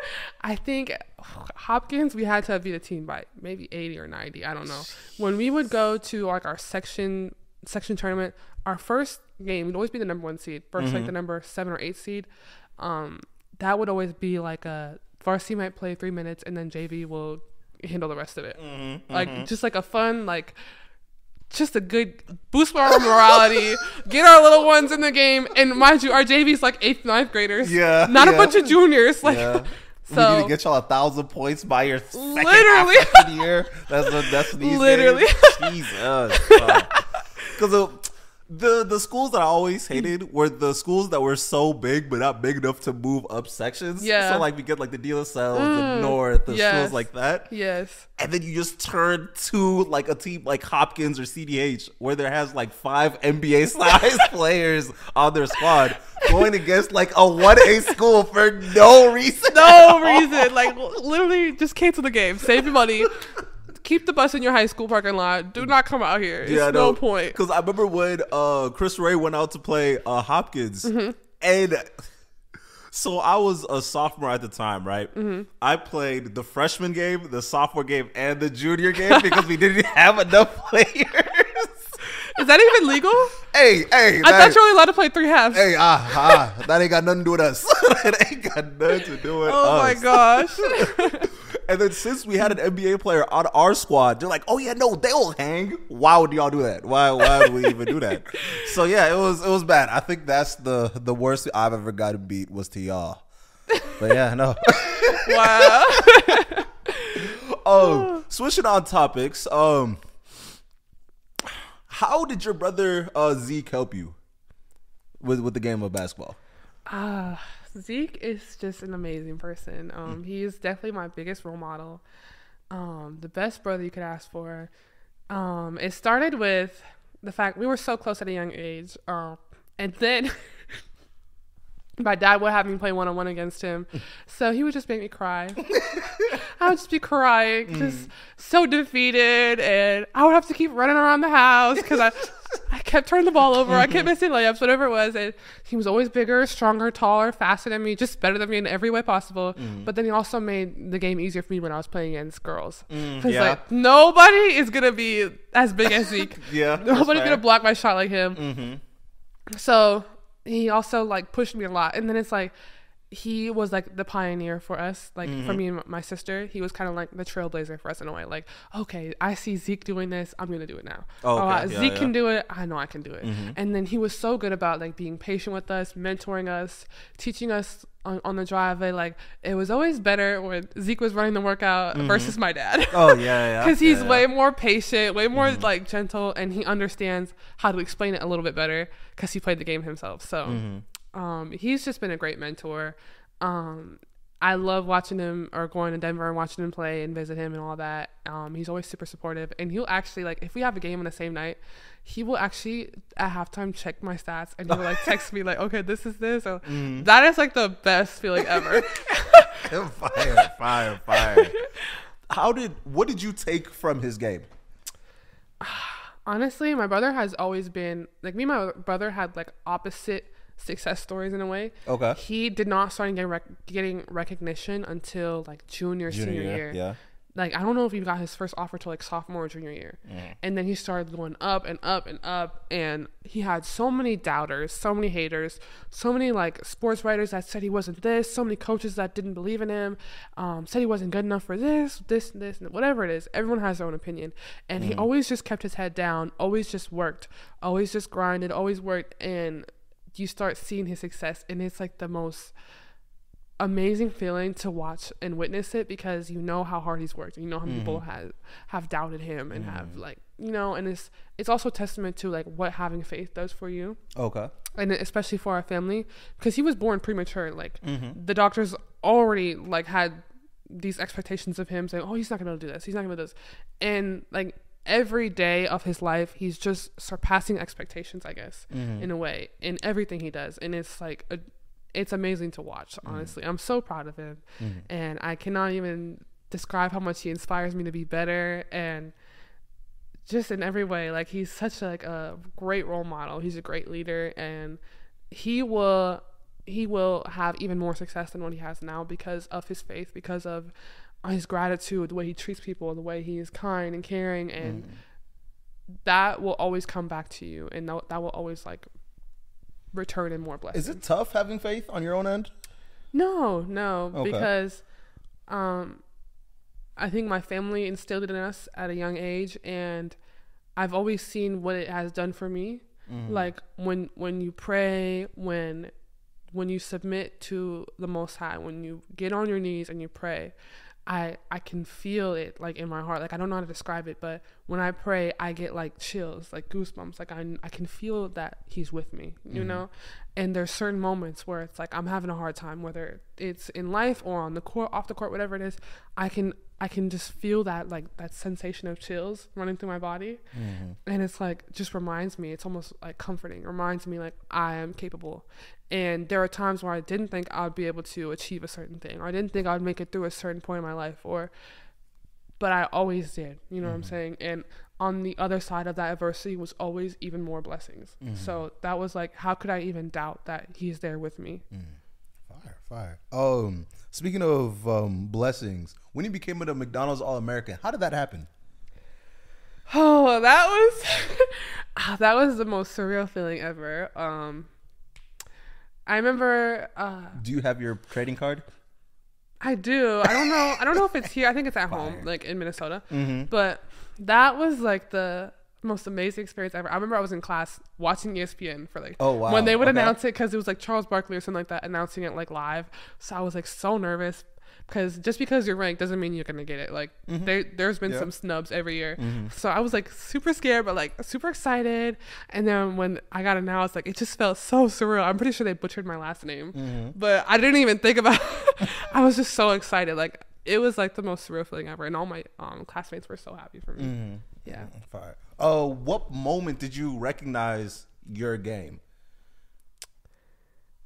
I think Hopkins we had to beat a team by maybe 80 or 90. I don't know. When we would go to like our section section tournament, our first game would always be the number one seed, 1st like mm-hmm. the number seven or eight seed. Um, that would always be like a varsity might play three minutes and then JV will handle the rest of it. Mm-hmm. Like mm-hmm. just like a fun like just a good boost our morality, get our little ones in the game, and mind you, our JV's like eighth, ninth graders. Yeah, not a bunch of juniors. Like, Yeah. we need to get y'all a thousand points by your second Literally. half of the year. That's what that's what these Literally. Days. Jesus, because the the schools that I always hated were the schools that were so big but not big enough to move up sections. Yeah. So like we get like the La Salle, the Mm, North, the yes. schools like that. yes, And then you just turn to like a team like Hopkins or CDH where there has like five NBA size players on their squad going against like a 1A school for no reason. no reason. Like, literally, just cancel the game. Save your money. Keep the bus in your high school parking lot. Do not come out here. It's no point. Because I remember when uh, Chris Ray went out to play uh, Hopkins, Mm-hmm. and so I was a sophomore at the time, right? Mm-hmm. I played the freshman game, the sophomore game, and the junior game because we didn't have enough players. Is that even legal? hey, hey, I thought you were only allowed to play three halves. Hey, ah, ah, that ain't got nothing to do with us. that ain't got nothing to do with oh us. Oh my gosh. And then since we had an NBA player on our squad, they're like, "Oh yeah, no, they'll hang." Why would y'all do that? Why? Why would we even do that? So yeah, it was it was bad. I think that's the the worst I've ever gotten beat was to y'all. But yeah, no. wow. um, switching on topics. Um, how did your brother uh, Zeke help you with with the game of basketball? Ah, Zeke is just an amazing person. Um, he is definitely my biggest role model. Um, the best brother you could ask for. Um, it started with the fact we were so close at a young age. Um, and then my dad would have me play one on one against him, so he would just make me cry. I would just be crying, just so defeated, and I would have to keep running around the house because I, I kept turning the ball over. I kept mm-hmm. missing layups, whatever it was. And he was always bigger, stronger, taller, faster than me, just better than me in every way possible. Mm. But then he also made the game easier for me when I was playing against girls. Mm, because yeah. like nobody is gonna be as big as Zeke. Yeah, nobody's gonna block my shot like him. Mm-hmm. So he also like pushed me a lot, and then it's like he was like the pioneer for us, like for Mm-hmm. me and my sister. He was kind of like the trailblazer for us in a way. Like, okay, I see Zeke doing this, I'm gonna do it now. Oh, Oh, okay. uh, Yeah, Zeke yeah. Mm-hmm. can do it. I know I can do it. And then he was so good about like being patient with us, mentoring us, teaching us on, on the driveway. Like it was always better when Zeke was running the workout versus my dad. Mm-hmm. Oh yeah, yeah. because he's yeah, way more patient, way more like gentle, and he understands how to explain it a little bit better because he played the game himself. So, Mm-hmm. Um, he's just been a great mentor. Um, I love watching him or going to Denver and watching him play and visit him and all that. Um, he's always super supportive, and he'll actually like if we have a game on the same night, he will actually at halftime check my stats and he'll like text me like, okay, this is this. So Mm-hmm. that is like the best feeling ever. fire, fire, fire. How did what did you take from his game? Honestly, my brother has always been like me. and My brother had like opposite success stories in a way. Okay. He did not start getting rec- getting recognition until like junior, senior year. yeah. Like I don't know if he got his first offer till like sophomore or junior year, and then he started going up and up and up, and he had so many doubters, so many haters, so many like sports writers that said he wasn't this, so many coaches that didn't believe in him, um, said he wasn't good enough for this, this, this, whatever it is. Everyone has their own opinion, and he always just kept his head down, always just worked, always just grinded, always worked, and you start seeing his success, and it's like the most amazing feeling to watch and witness it because you know how hard he's worked. And you know how many people mm-hmm. have have doubted him and have mm-hmm. like you know, and it's it's also testament to like what having faith does for you, Okay. and especially for our family because he was born premature. Like mm-hmm. the doctors already like had these expectations of him saying, "Oh, he's not gonna do this. He's not gonna do this," and like every day of his life he's just surpassing expectations i guess mm-hmm. in a way in everything he does. And it's like a, it's amazing to watch mm-hmm. honestly. I'm so proud of him. Mm-hmm. And i cannot even describe how much he inspires me to be better and just in every way. Like he's such like a great role model. He's a great leader and he will he will have even more success than what he has now because of his faith because of his gratitude the way he treats people the way he is kind and caring and that will always come back to you and that, that will always like return in more blessings Is it tough having faith on your own end? no, no, Okay. because um, I think my family instilled it in us at a young age, and I've always seen what it has done for me. Mm-hmm. Like when when you pray, when when you submit to the Most High, when you get on your knees and you pray, I I can feel it like in my heart. Like I don't know how to describe it, but when I pray, I get like chills, like goosebumps. Like I I can feel that He's with me, you Mhm. know. And there's certain moments where it's like I'm having a hard time, whether it's in life or on the court, off the court, whatever it is. I can I can just feel that like that sensation of chills running through my body, Mm-hmm. and it's like just reminds me. It's almost like comforting. Reminds me like I am capable. And there are times where I didn't think I'd be able to achieve a certain thing, or I didn't think I'd make it through a certain point in my life, or but I always did. You know what I'm Mhm. saying? And on the other side of that adversity was always even more blessings. Mhm. So that was like, how could I even doubt that He's there with me? Fire, fire. Um, speaking of um blessings, when you became a McDonald's All American, how did that happen? Oh, that was ah, that was the most surreal feeling ever. Um, I remember. Uh, Do you have your trading card? I do. I don't know. I don't know if it's here. I think it's at Fire. home, like in Minnesota. Mm-hmm. But that was like the most amazing experience ever. I remember I was in class watching ESPN for like Oh wow. when they would Okay. announce it because it was like Charles Barkley or something like that announcing it like live. So I was like so nervous because just because you're ranked doesn't mean you're gonna get it. Like there, there's been Yeah. some snubs every year. Mhm. So I was like super scared, but like super excited. And then when I got announced, like it just felt so surreal. I'm pretty sure they butchered my last name, Mhm. but I didn't even think about. I was just so excited. Like it was like the most surreal feeling ever, and all my um, classmates were so happy for me. Yeah. Fire. Uh, what moment did you recognize your game?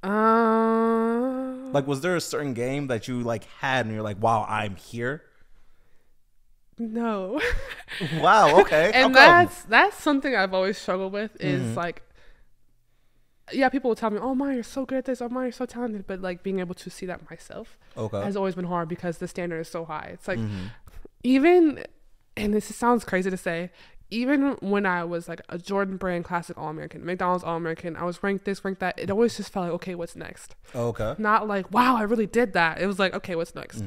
Um, Like, was there a certain game that you like had and you're like, wow, I'm here? no. Wow. Okay. and that's that's something I've always struggled with is Mhm. like yeah, people will tell me, "Oh, my, you're so good at this. Oh, my, you're so talented." But like being able to see that myself okay. has always been hard because the standard is so high. It's like Mhm. even and this sounds crazy to say, even when I was like a Jordan Brand Classic All American, McDonald's All American, I was ranked this, ranked that. It always just felt like, okay, what's next? Okay. Not like, wow, I really did that. It was like, okay, what's next?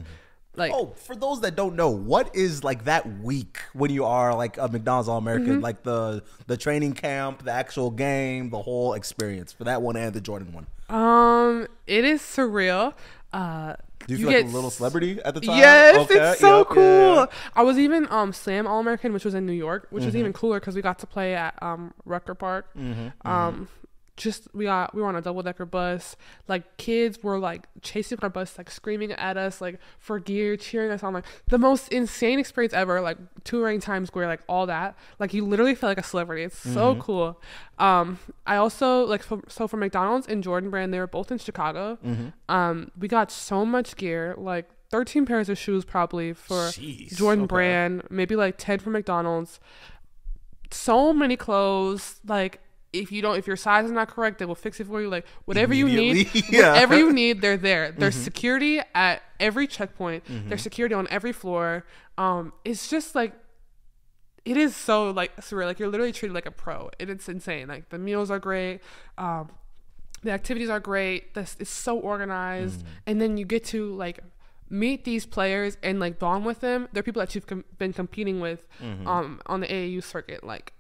Like, Oh, for those that don't know, what is like that week when you are like a McDonald's All American, Mm-hmm. like the the training camp, the actual game, the whole experience for that one and the Jordan one? um, it is surreal. Uh, Do you feel like a little celebrity at the time? Yes, Okay, it's so yep, cool. yeah, yeah. I was even um Slam All American, which was in New York, which Mm-hmm. was even cooler because we got to play at um Rucker Park. Mm-hmm, Um, just we got we were on a double decker bus. Like kids were like chasing our bus, like screaming at us, like for gear, cheering us on. Like the most insane experience ever. Like touring Times Square, like all that. Like you literally feel like a celebrity. It's Mm-hmm. so cool. Um, I also like for, so for McDonald's and Jordan Brand, they were both in Chicago. Mm-hmm. Um, we got so much gear, like 13 pairs of shoes probably for Jeez, Jordan okay. Brand, maybe like 10 for McDonald's. So many clothes, like if you don't if your size is not correct, they will fix it for you. Like whatever you need, yeah. Mm-hmm. whatever you need, they're there. There's security at every checkpoint. There's security on every floor. Um, it's just like it is so like surreal. Like you're literally treated like a pro, and it's insane. Like the meals are great. Um, the activities are great. This it's so organized, Mm. and then you get to like meet these players and like bond with them. They're people that you've com- been competing with Mm-hmm. um on the AAU circuit like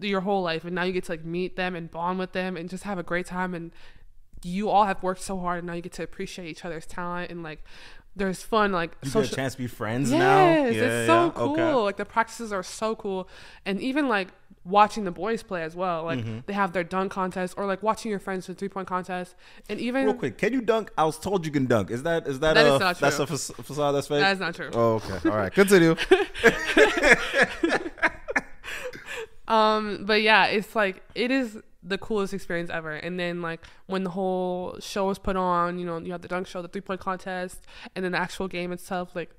your whole life, and now you get to like meet them and bond with them and just have a great time. And you all have worked so hard, and now you get to appreciate each other's talent and like there's fun like You social get a chance to be friends now. Yes, Yeah, it's so yeah, cool. okay. Like the practices are so cool, and even like watching the boys play as well. Like Mm-hmm. they have their dunk contest, or like watching your friends do three point contest, and even Real quick, can you dunk? I was told you can dunk. Is that is that, That a is not that's a fac- facade that's fake? that is not true. oh, okay. All right. Continue. Um, but yeah, it's like it is the coolest experience ever. And then like when the whole show is put on, you know, you have the dunk show, the three point contest, and then the actual game itself, like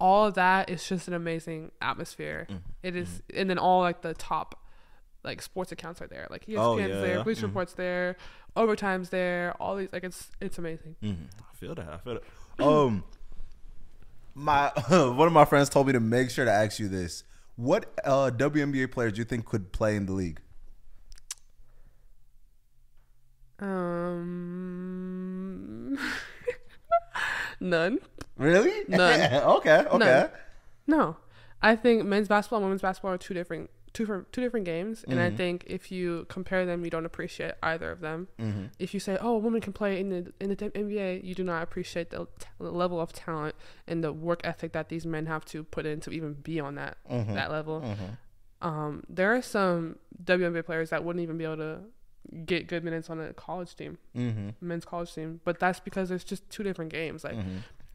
all of that is just an amazing atmosphere. Mm. It is, and then all like the top like sports accounts are there, like ESPN's Oh, yeah, there, yeah. Bleacher Mhm. Report's there, Overtime's there, all these like it's it's amazing. Mhm. I feel that. I feel that. Um, my one of my friends told me to make sure to ask you this: What uh, WNBA players do you think could play in the league? Um, none. Really? None. okay. Okay. None. No, I think men's basketball and women's basketball are two different two for two different games, and I think if you compare them, you don't appreciate either of them. Mm-hmm. If you say, "Oh, a woman can play in the in the NBA," you do not appreciate the, t- level of talent and the work ethic that these men have to put in to even be on that Mm-hmm. that level. Um, there are some WNBA players that wouldn't even be able to get good minutes on a college team, Mm-hmm. men's college team, but that's because there's just two different games. Like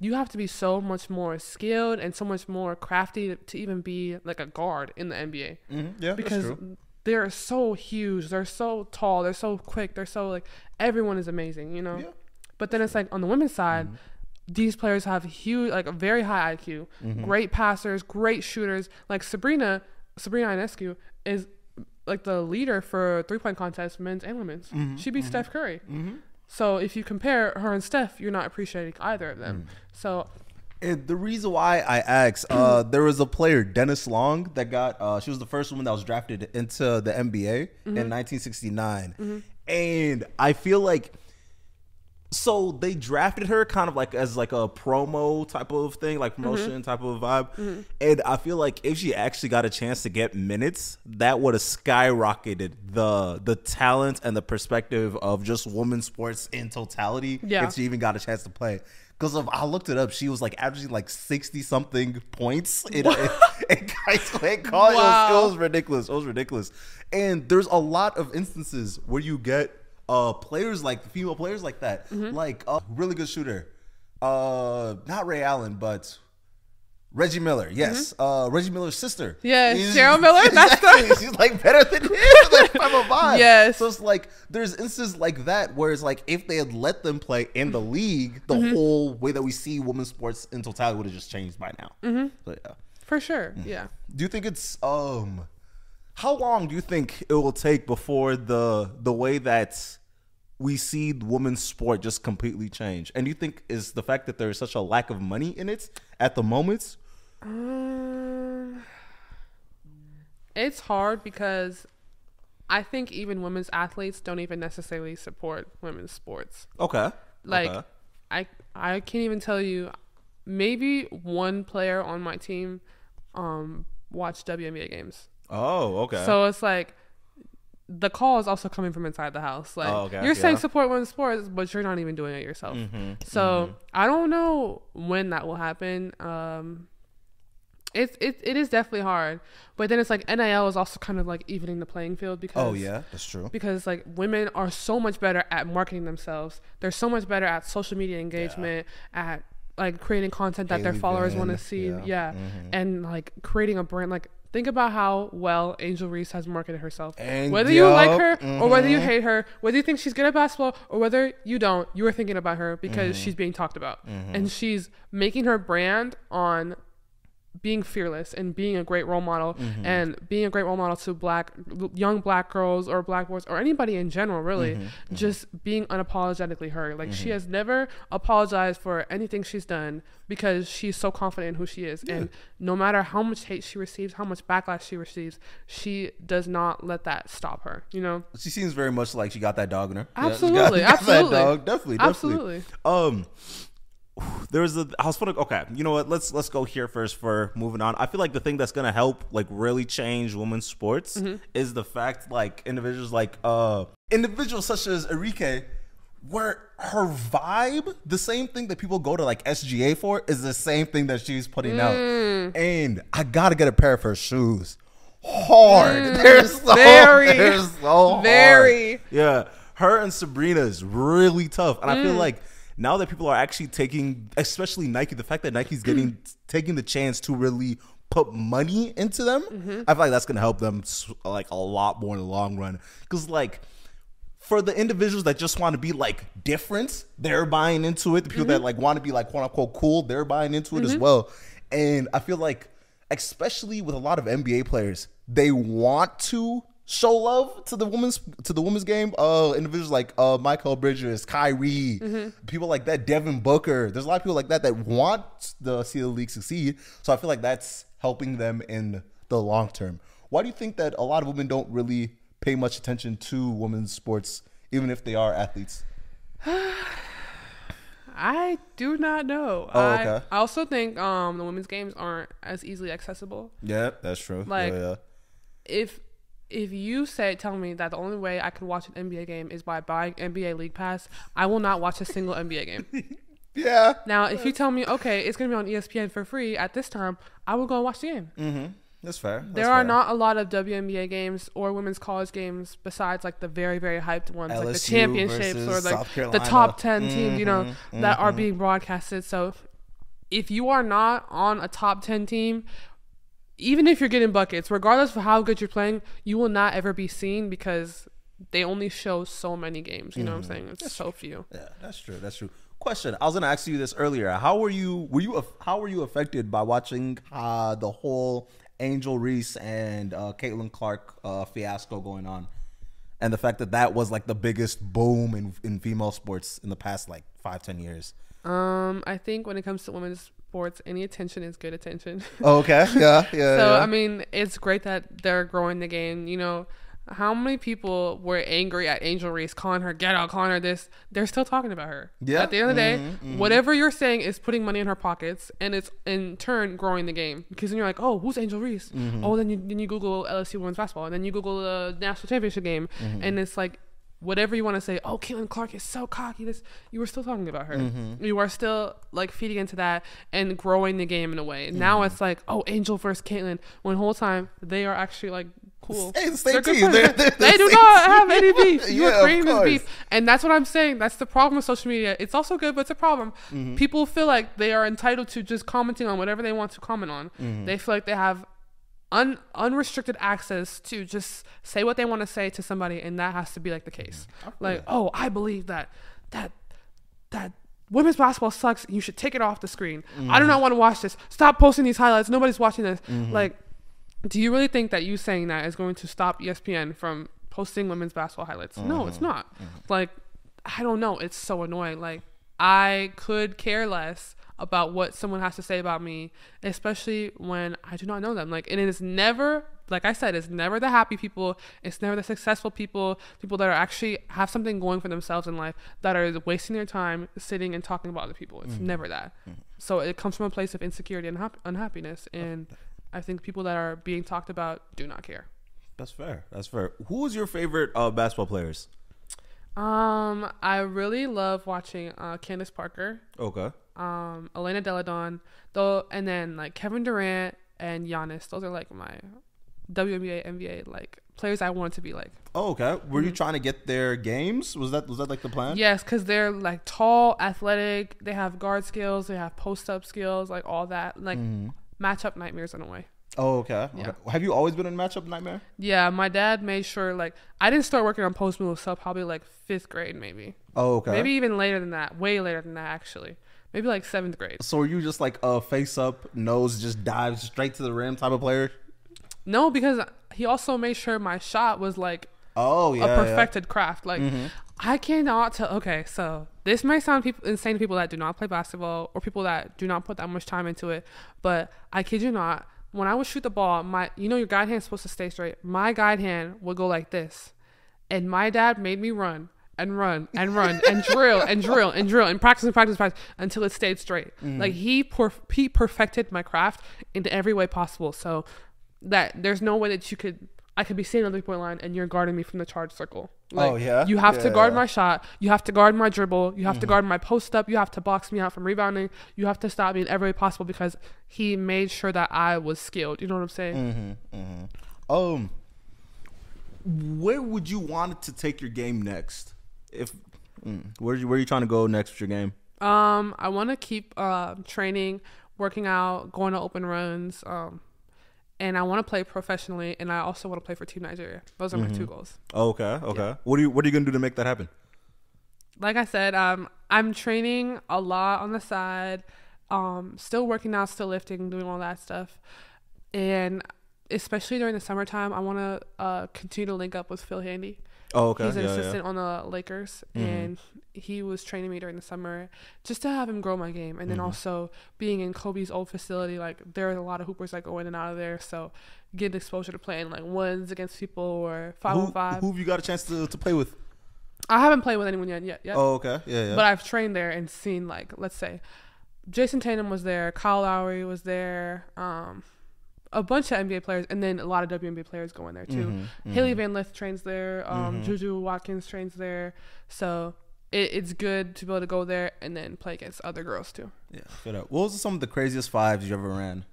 you have to be so much more skilled and so much more crafty to, even be like a guard in the NBA Mm-hmm. Yeah, because they're so huge, they're so tall, they're so quick, they're so like everyone is amazing, you know. Yeah. But then it's like on the women's side, these players have huge, like a very high IQ, great passers, great shooters. Like Sabrina, Sabrina Ionescu is like the leader for three point contests, men's and women's. She beat Steph Curry. So if you compare her and Steph, you're not appreciating either of them. So And the reason why I asked, uh, there was a player, Denise Long, that got. Uh, she was the first woman that was drafted into the NBA in 1969, and I feel like. So they drafted her kind of like as like a promo type of thing, like mm-hmm. promotion type of vibe. Mm-hmm. And I feel like if she actually got a chance to get minutes, that would have skyrocketed the the talent and the perspective of just women's sports in totality. Yeah. If she even got a chance to play. Because I looked it up, she was like averaging like sixty something points in, in, in high school and college. It, was, Wow. it was ridiculous. It was ridiculous. And there's a lot of instances where you get uh players like female players like that, Mm-hmm. like a really good shooter. Uh, not Ray Allen, but Reggie Miller. Yes, uh, Reggie Miller's sister. Mm-hmm. Yes, She's- Cheryl Miller? That's the- She's like better than him. Like five of five. Yes. So it's like there's instances like that where it's like if they had let them play in the league, the Mm-hmm. whole way that we see women's sports in totality would have just changed by now. Mm-hmm. So, yeah. for sure, yeah. Do you think it's um how long do you think it will take before the the way that we see women's sport just completely change? And do you think is the fact that there is such a lack of money in it at the moment? Um, it's hard because I think even women's athletes don't even necessarily support women's sports. Okay. Like Okay. I I can't even tell you maybe one player on my team um watched WNBA games. Oh, okay. So it's like the call is also coming from inside the house. Like Oh, okay, you're saying yeah. support women's sports, but you're not even doing it yourself. Mm-hmm, So I don't know when that will happen. Um, it's it, it is definitely hard, but then it's like NIL is also kind of like evening the playing field because oh yeah, that's true. because like women are so much better at marketing themselves. They're so much better at social media engagement, at like creating content that their followers want to see. yeah. Yeah, Mhm. and like creating a brand. Like think about how well Angel Reese has marketed herself. And whether you like her or whether you mhm. hate her, whether you think she's good at basketball or whether you don't, you are thinking about her because Mm-hmm. she's being talked about, and she's making her brand on being fearless and being a great role model Mm-hmm. and being a great role model to black young black girls or black boys or anybody in general really Mm-hmm. just being unapologetically her like she has never apologized for anything she's done because she's so confident in who she is and no matter how much hate she receives how much backlash she receives she does not let that stop her you know She seems very much like she got that dog in her. Yeah, got- Absolutely, got absolutely. That dog. Definitely, definitely. absolutely Um, there's a. I was. Okay, you know what? Let's let's go here first for moving on. I feel like the thing that's gonna help like really change women's sports Mm-hmm. is the fact like individuals like uh individuals such as Enrique. Where her vibe, the same thing that people go to like SGA for, is the same thing that she's putting Mm. out. And I gotta get a pair of her shoes. Hard. they're so Mm. very, they're so hard. very. Yeah, her and Sabrina is really tough, and I Mm. feel like now that people are actually taking, especially Nike, the fact that Nike's getting taking the chance to really put money into them, Mm-hmm. I feel like that's gonna help them like a lot more in the long run. Because like for the individuals that just want to be like different, they're buying into it. The people that Mm-hmm. like want to be like quote unquote cool, they're buying into it as well. And I feel like, especially with a lot of NBA players, they want to show love to the women's to the women's game. Uh, individuals like uh Mikal Bridges, Kyrie, Mm-hmm. people like that, Devin Booker. There's a lot of people like that that want the see the league succeed. So I feel like that's helping them in the long term. Why do you think that a lot of women don't really pay much attention to women's sports, even if they are athletes? I do not know. Oh, I, okay. I also think um the women's games aren't as easily accessible. Yeah, that's true. Like- yeah, yeah. if if you say tell me that the only way I could watch an NBA game is by buying NBA League Pass, I will not watch a single NBA game. Yeah. Now, if you tell me, okay, it's gonna be on ESPN for free at this time, I will go and watch the game. Mm-hmm. That's fair. That's there are fair. not a lot of WNBA games or women's college games besides like the very very hyped ones, like the championships or like the top ten teams, you know, Mhm, that are mhm. being broadcasted. So, if you are not on a top ten team, even if you're getting buckets, regardless of how good you're playing, you will not ever be seen because they only show so many games. You know what I'm saying? It's so few. Yeah, that's true. That's true. Question: I was gonna ask you this earlier. How were you? Were you? How were you affected by watching uh, the whole Angel Reese and uh, Caitlin Clark uh, fiasco going on, and the fact that that was like the biggest boom in in female sports in the past like five ten years? Um, I think when it comes to women's sports, any attention is good attention. Oh, okay. Yeah. Yeah. So yeah. I mean, it's great that they're growing the game. You know, how many people were angry at Angel Reese, calling her get out, calling her this? They're still talking about her. Yeah. At the end of the day, Mhm, whatever you're saying is putting money in her pockets, and it's in turn growing the game. Because then you're like, oh, who's Angel Reese? Mm-hmm. Oh, then you then you Google LSU women's basketball, and then you Google the national championship game, Mm-hmm. and it's like. Whatever you want to say, oh, Caitlin Clark is so cocky. This you were still talking about her. Mm-hmm. You are still like feeding into that and growing the game in a way. Now Mm-hmm. it's like, oh, Angel versus Caitlin. When whole time they are actually like cool. Hey, the same They're team. They're- they're they do not have any beef. You Yeah, creating this beef, and that's what I'm saying. That's the problem with social media. It's also good, but it's a problem. Mm-hmm. People feel like they are entitled to just commenting on whatever they want to comment on. Mm-hmm. They feel like they have un, unrestricted access to just say what they want to say to somebody, and that has to be like the case. Mm-hmm. Like, oh, I believe that that that women's basketball sucks. You should take it off the screen. I do mm-hmm. not want to watch this. Stop posting these highlights. Nobody's watching this. Mm-hmm. Like, do you really think that you saying that is going to stop ESPN from posting women's basketball highlights? No, it's not. Like, I don't know. It's so annoying. Like, I could care less about what someone has to say about me, especially when I do not know them. Like, and it is never, like I said, it's never the happy people. It's never the successful people, people that are actually have something going for themselves in life that are wasting their time sitting and talking about other people. It's never that. So it comes from a place of insecurity and hap- unhappiness. And I think people that are being talked about do not care. That's fair. That's fair. Who is your favorite uh, basketball players? Um, I really love watching uh, Candace Parker. Okay. Um, Elena Delle Donne, though, and then like Kevin Durant and Giannis. Those are like my WNBA, NBA like players I want to be like. Oh, okay. Were you Mm-hmm. trying to get their games? Was that was that like the plan? Yes, because they're like tall, athletic. They have guard skills. They have post up skills, like all that. Like matchup nightmares in a way. Oh, okay. Yeah. okay. Have you always been a matchup nightmare? Yeah, my dad made sure like I didn't start working on post moves until probably like fifth grade, maybe, Oh, okay. maybe even later than that, way later than that actually, maybe like seventh grade. So are you just like a face up, nose just dives straight to the rim type of player? No, because he also made sure my shot was like Oh yeah. a yeah. perfected craft. Like mm-hmm. I cannot tell. Okay, so this might sound people, insane to people that do not play basketball or people that do not put that much time into it, but I kid you not. When I would shoot the ball, my you know your guide hand's supposed to stay straight. My guide hand would go like this, and my dad made me run and run and run and drill and drill and drill and practice and practice and practice until it stayed straight. Like he perf- he perfected my craft in every way possible. So that there's no way that you could I could be standing on the three point line and you're guarding me from the charge circle. Like, Oh, yeah? You have to guard yeah. my shot. You have to guard my dribble. You have to guard my post up. You have to box me out from rebounding. You have to stop me in every way possible because he made sure that I was skilled. You know what I'm saying? Mm-hmm, mm-hmm. Um, where would you want it to take your game next? If mm, where you where you trying to go next with your game? Um, I want to keep uh, training, working out, going to open runs. Um, and I want to play professionally, and I also want to play for Team Nigeria. Those are my two goals. Oh, okay, okay. What are you What are you gonna do to make that happen? like I said, um, I'm training a lot on the side, um, still working out, still lifting, doing all that stuff, and especially during the summertime, I want to uh, continue to link up with Phil Handy. Oh, okay. He's an yeah, yeah. assistant on the Lakers, Mhm. and he was training me during the summer just to have him grow my game, and then Mhm. also being in Kobe's old facility, like there are a lot of hoopers that go in and out of there, so get exposure to playing like ones against people or five Who, on five. who have you got a chance to, to play with? I haven't played with anyone yet. Yet, yet. Oh, okay. Yeah, yeah. But I've trained there and seen like let's say Jayson Tatum was there, Kyle Lowry was there, um a bunch of NBA players, and then a lot of WNBA players go in there too. Mm-hmm, Hailey Van Lith trains there. Um, Mhm. Juju Watkins trains there. So it, it's good to be able to go there and then play against other girls too. Yeah, up. What was some of the craziest fives you ever ran?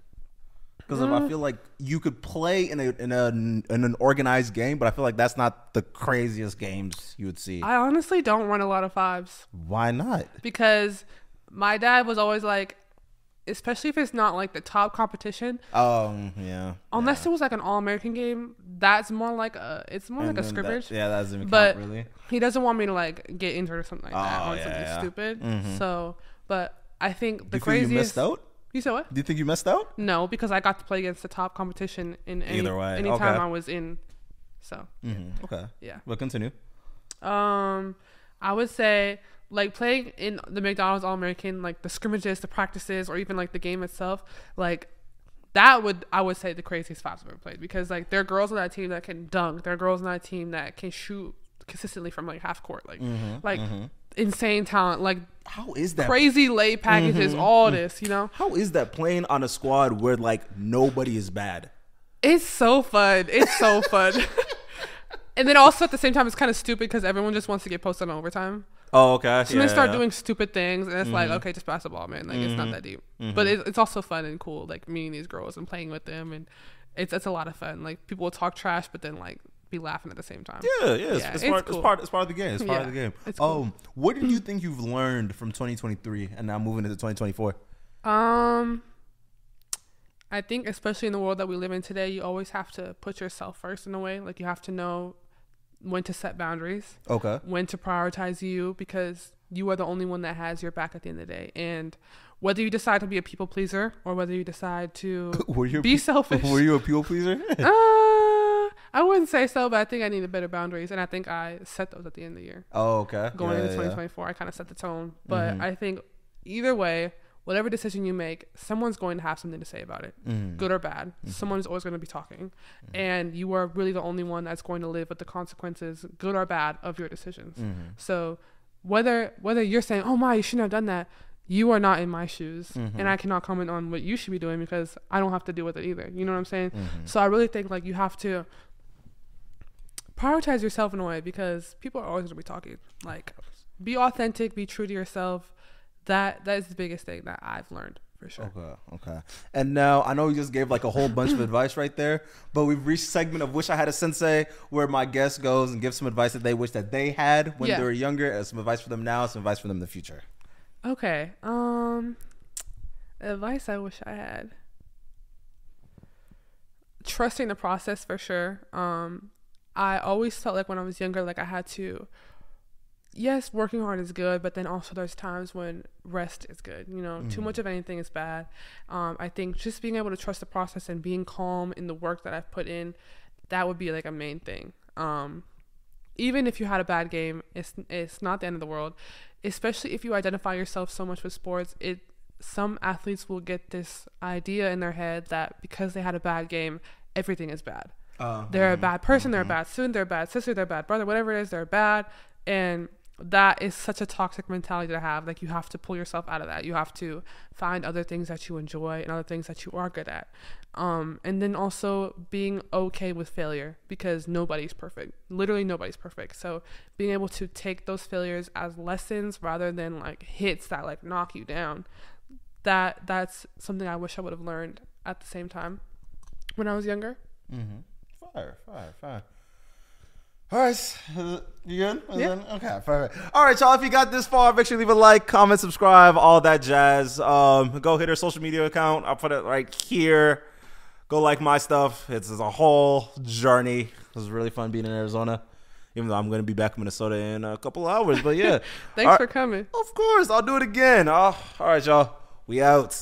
Because I Mm. feel like you could play in a in a in an organized game, but I feel like that's not the craziest games you would see. I honestly don't run a lot of fives Why not? because my dad was always like, especially if it's not like the top competition, Um, yeah. unless it was like an all American game, that's more like a it's more And like a then that- scrimmage. yeah, that doesn't But- count really. He doesn't want me to like get injured or something like that Oh, on yeah, something yeah. stupid. Mhm. So, but I think Do the you feel you craziest. missed out? You said what? Do you think you missed out? No, because I got to play against the top competition in any, Either way, anytime okay. I was in. So Mm-hmm. Okay. yeah. Well, continue. Um, I would say like playing in the McDonald's All American, like the scrimmages, the practices, or even like the game itself, like that would I would say the craziest spots I've ever played because like there are girls on that team that can dunk, there are girls on that team that can shoot consistently from like half court, like Mm-hmm. like insane talent, like How is that? crazy lay packages, Mm-hmm. all this, you know. How is that playing on a squad where like nobody is bad? It's so fun. It's so fun. and then also at the same time, it's kind of stupid because everyone just wants to get posted on overtime. Oh, okay. So they start doing stupid things, and it's like, okay, just pass the ball, man. Like it's not that deep. But it, it's also fun and cool, like meeting these girls and playing with them, and it's it's a lot of fun. Like people will talk trash, but then like be laughing at the same time. Yeah, yeah, it's, Yeah, it's, it's part, cool. it's part, it's part of the game. It's part of the game. it's cool. Um, what did you think you've learned from 2023 and now moving into 2024? Um, I think especially in the world that we live in today, you always have to put yourself first in a way. Like you have to know when to set boundaries. Okay. when to prioritize you because you are the only one that has your back at the end of the day. And whether you decide to be a people pleaser or whether you decide to Were you be pe- selfish, Were you a people pleaser? uh, I wouldn't say so, but I think I needed better boundaries, and I think I set those at the end of the year. oh, okay. Going Yeah, into yeah, yeah. 2024, I kind of set the tone. But Mhm. I think either way, whatever decision you make, someone's going to have something to say about it, Mhm. good or bad. Mm-hmm. Someone's always going to be talking, and you are really the only one that's going to live with the consequences, good or bad, of your decisions. Mhm. So whether whether you're saying, "Oh my, you shouldn't have done that," you are not in my shoes, Mhm. and I cannot comment on what you should be doing because I don't have to deal with it either. You know what I'm saying? Mhm. So I really think like you have to prioritize yourself in a way because people are always gonna be talking. Like, be authentic, be true to yourself. That that is the biggest thing that I've learned for sure. Okay, okay. And now I know you just gave like a whole bunch of advice right there, but we've reached segment of wish I had a sensei where my guest goes and gives some advice that they wish that they had when Yeah. they were younger, and some advice for them now, some advice for them in the future. Okay. Um, advice I wish I had. Trusting the process for sure. Um, I always felt like when I was younger, like I had to. Yes, working hard is good, but then also there's times when rest is good. You know, too much of anything is bad. Um, I think just being able to trust the process and being calm in the work that I've put in, that would be like a main thing. Um, even if you had a bad game, it's it's not the end of the world. Especially if you identify yourself so much with sports, it some athletes will get this idea in their head that because they had a bad game, everything is bad. Uh, They're a bad person, they're a bad student, they're a bad sister, they're a bad brother, whatever it is, they're bad. And that is such a toxic mentality to have. Like you have to pull yourself out of that. You have to find other things that you enjoy and other things that you are good at. Um, and then also being okay with failure because nobody's perfect. Literally nobody's perfect. So being able to take those failures as lessons rather than like hits that like knock you down. That that's something I wish I would have learned at the same time when I was younger. Mm-hmm. Fire, fire, fire. All right, you good? Yeah. Okay, perfect. All right, y'all. If you got this far, make sure you leave a like, comment, subscribe, all that jazz. Um, go hit her social media account. I'll put it right here. Go like my stuff. It's, it's a whole journey. It was really fun being in Arizona, even though I'm going to be back in Minnesota in a couple hours. But yeah, Thanks All for coming. of course, I'll do it again. Oh, all right, y'all. We out.